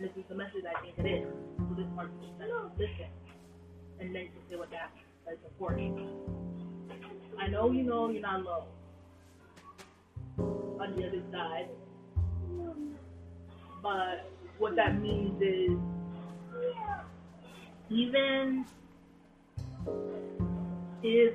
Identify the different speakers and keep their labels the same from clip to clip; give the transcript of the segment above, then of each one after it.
Speaker 1: This is the message I think it is. So this part is just listen. And then to say what that is important. I know you know you're not alone. On the other side. But what that means is even if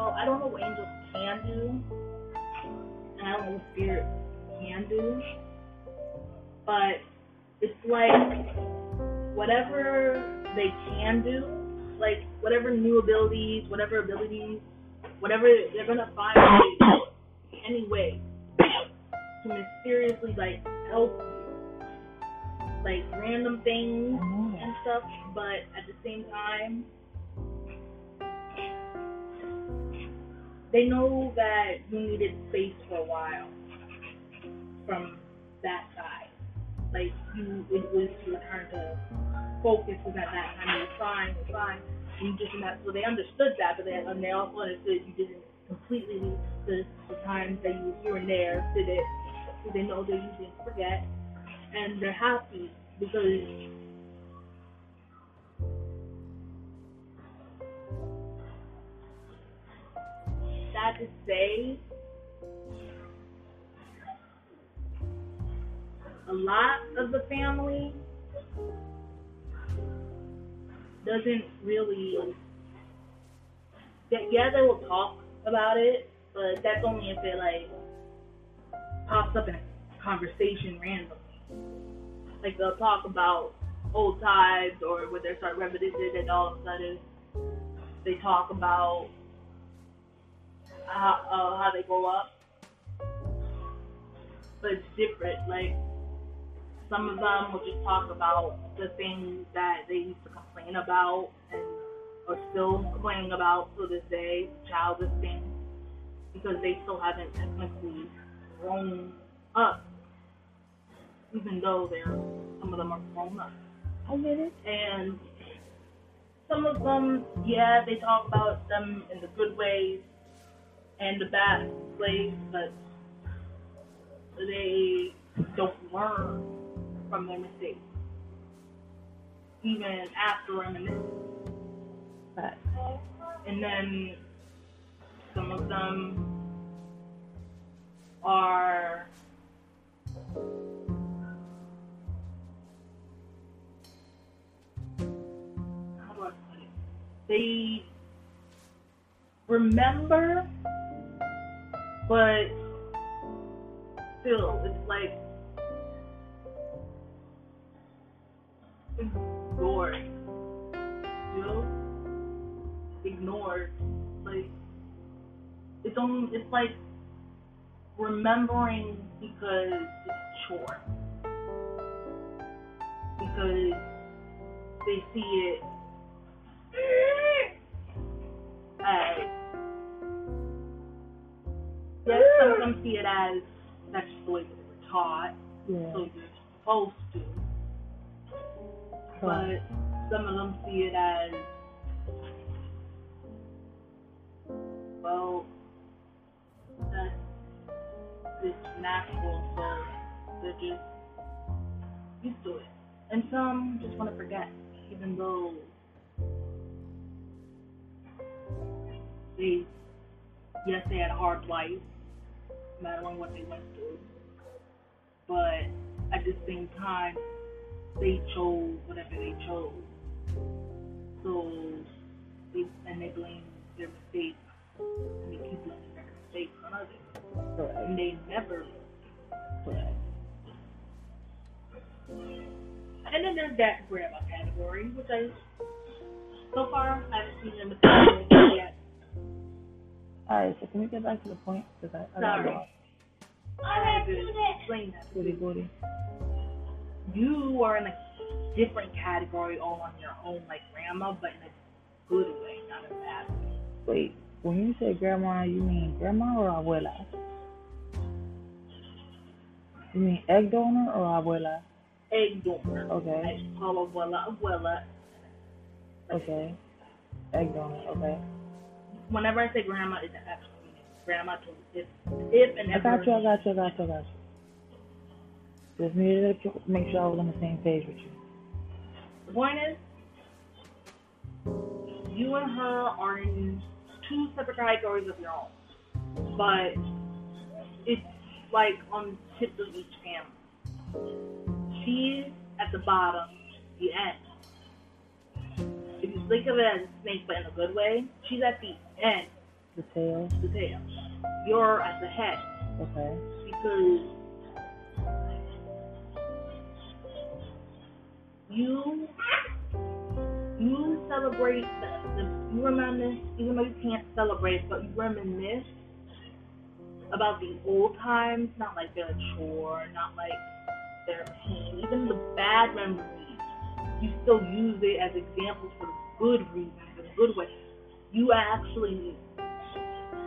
Speaker 1: well, I don't know what angels can do, and I don't know what spirit can do, but it's like whatever they can do, like whatever new abilities, whatever abilities, whatever they're gonna find any way to mysteriously like help you, like random things mm-hmm. and stuff, but at the same time they know that you needed space for a while from that side. Like you, it was your turn to focus because at that time you were fine, you're fine. You just not, so they understood that, but they and they also understood you didn't completely the, the times that you were here and there did it. So they know that you didn't forget, and they're happy because sad to say, a lot of the family doesn't really. Yeah, they will talk about it, but that's only if it like pops up in a conversation randomly. Like they'll talk about old times or when they start reminiscing, and all of a sudden they talk about how uh, how they go up, but it's different. Like some of them will just talk about the things that they used to complain about and are still complaining about to this day, childish things, because they still haven't technically grown up, even though they're some of them are grown up.
Speaker 2: I get it.
Speaker 1: And some of them, yeah, they talk about them in the good ways and the bad ways, but they don't learn from their mistakes, even after reminiscing.
Speaker 2: But
Speaker 1: And then some of them are how do I put it? They remember, but still, it's like ignored. You know? Ignored. Like it's only it's like remembering because it's a chore. Because they see it some see it as that's just the way that they were taught,
Speaker 2: yeah.
Speaker 1: so you're supposed to. But some of them see it as well that it's natural so they're just used to it. And some just want to forget, even though they yes they had a hard life, matter what they went through. But at the same time they chose whatever they chose. So they and they blame their mistakes and they keep blaming their mistakes on others.
Speaker 2: Correct.
Speaker 1: And they never
Speaker 2: Correct.
Speaker 1: and then there's that grandma category, which I so far I haven't seen in the family yet.
Speaker 2: Alright, so can we get back to the point? Because I, I
Speaker 1: Sorry. I to explain that.
Speaker 2: Goody goody.
Speaker 1: You are in a different category all on your own, like grandma, but in a good way, not a bad way.
Speaker 2: Wait, when you say grandma, you mean grandma or abuela? You mean egg donor or abuela?
Speaker 1: Egg donor.
Speaker 2: Okay,
Speaker 1: I call abuela abuela.
Speaker 2: okay. Egg donor, okay.
Speaker 1: whenever I say grandma, it's actually grandma to if if and
Speaker 2: I
Speaker 1: ever.
Speaker 2: got you, I got you, I got you, I got you. Just needed to make sure I was on the same page with you.
Speaker 1: The point is, you and her are in two separate categories of your own, but it's like on the tip of each family. She's at the bottom, the end. If you think of it as a snake, but in a good way, she's at the end,
Speaker 2: The tail,
Speaker 1: the tail. You're at the head.
Speaker 2: Okay.
Speaker 1: because you you celebrate the, the you reminisce even though you can't celebrate but you reminisce about the old times not like their chore not like their pain even the bad memories. You still use it as examples for the good reasons a good way. You actually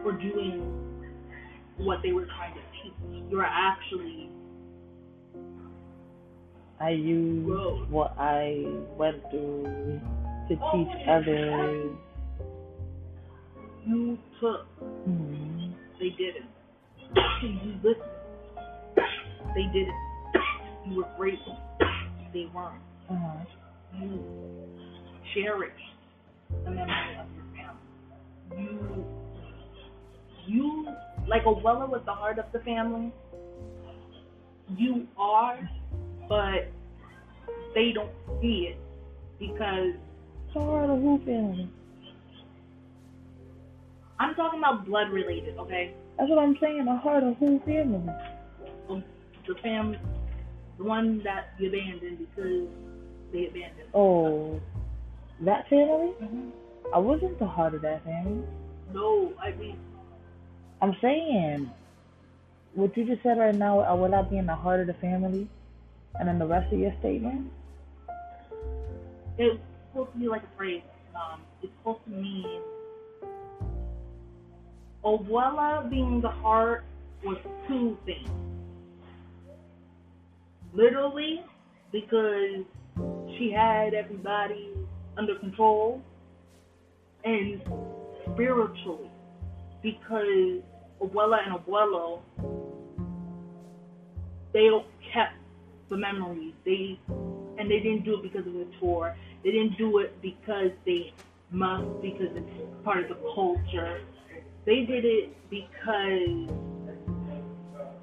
Speaker 1: were doing what they were trying to teach you're actually
Speaker 2: I use what I went through to teach others.
Speaker 1: you took
Speaker 2: Hmm.
Speaker 1: They didn't. you listened. They didn't. You were grateful. They weren't.
Speaker 2: Uh-huh.
Speaker 1: You cherished the memory of your family. You, you, like Abuela with the heart of the family, you are, but they don't see it because
Speaker 2: So are the who family.
Speaker 1: I'm talking about blood related, okay?
Speaker 2: That's what I'm saying. The heart of who family.
Speaker 1: The family, the one that you abandoned because they abandoned.
Speaker 2: Oh, that family?
Speaker 1: hmm
Speaker 2: I wasn't the heart of that family.
Speaker 1: No, I mean,
Speaker 2: I'm saying, what you just said right now, I will not be in the heart of the family, and then the rest of your statement.
Speaker 1: it's supposed to be like a phrase. Um, it's supposed to mean Abuela being the heart was two things. Literally, because she had everybody under control, and spiritually, because Abuela and Abuelo, they kept the memories. They and they didn't do it because of the tour. They didn't do it because they must, because it's part of the culture. They did it because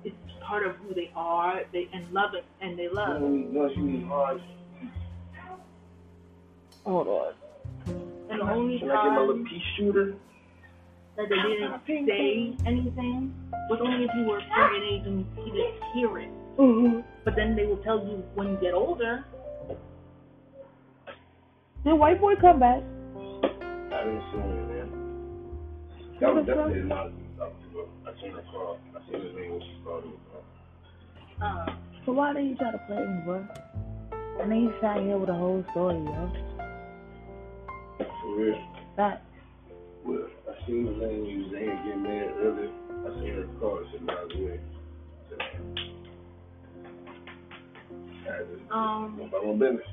Speaker 1: it's part of who they are. They and love it, and they love.
Speaker 3: Mm, Once you was hard,
Speaker 2: Hold oh, on.
Speaker 1: And the only
Speaker 3: should I get my little
Speaker 1: time
Speaker 3: pea shooter?
Speaker 1: That they didn't say anything was only if you were a certain age and you didn't hear it.
Speaker 2: Mm-hmm.
Speaker 1: But then they will tell you when you get older.
Speaker 2: Did white boy come back?
Speaker 3: I didn't see him man. That was definitely not up to her. I seen her call. I seen his name when she called me.
Speaker 1: Uh,
Speaker 2: So why did you try to play me, bro? And then you sat here with a whole story, yo.
Speaker 3: For real.
Speaker 2: That
Speaker 3: Well, I seen when he was in here getting mad earlier. I seen her call. I said, nah, good. I I just
Speaker 1: um,
Speaker 3: my business.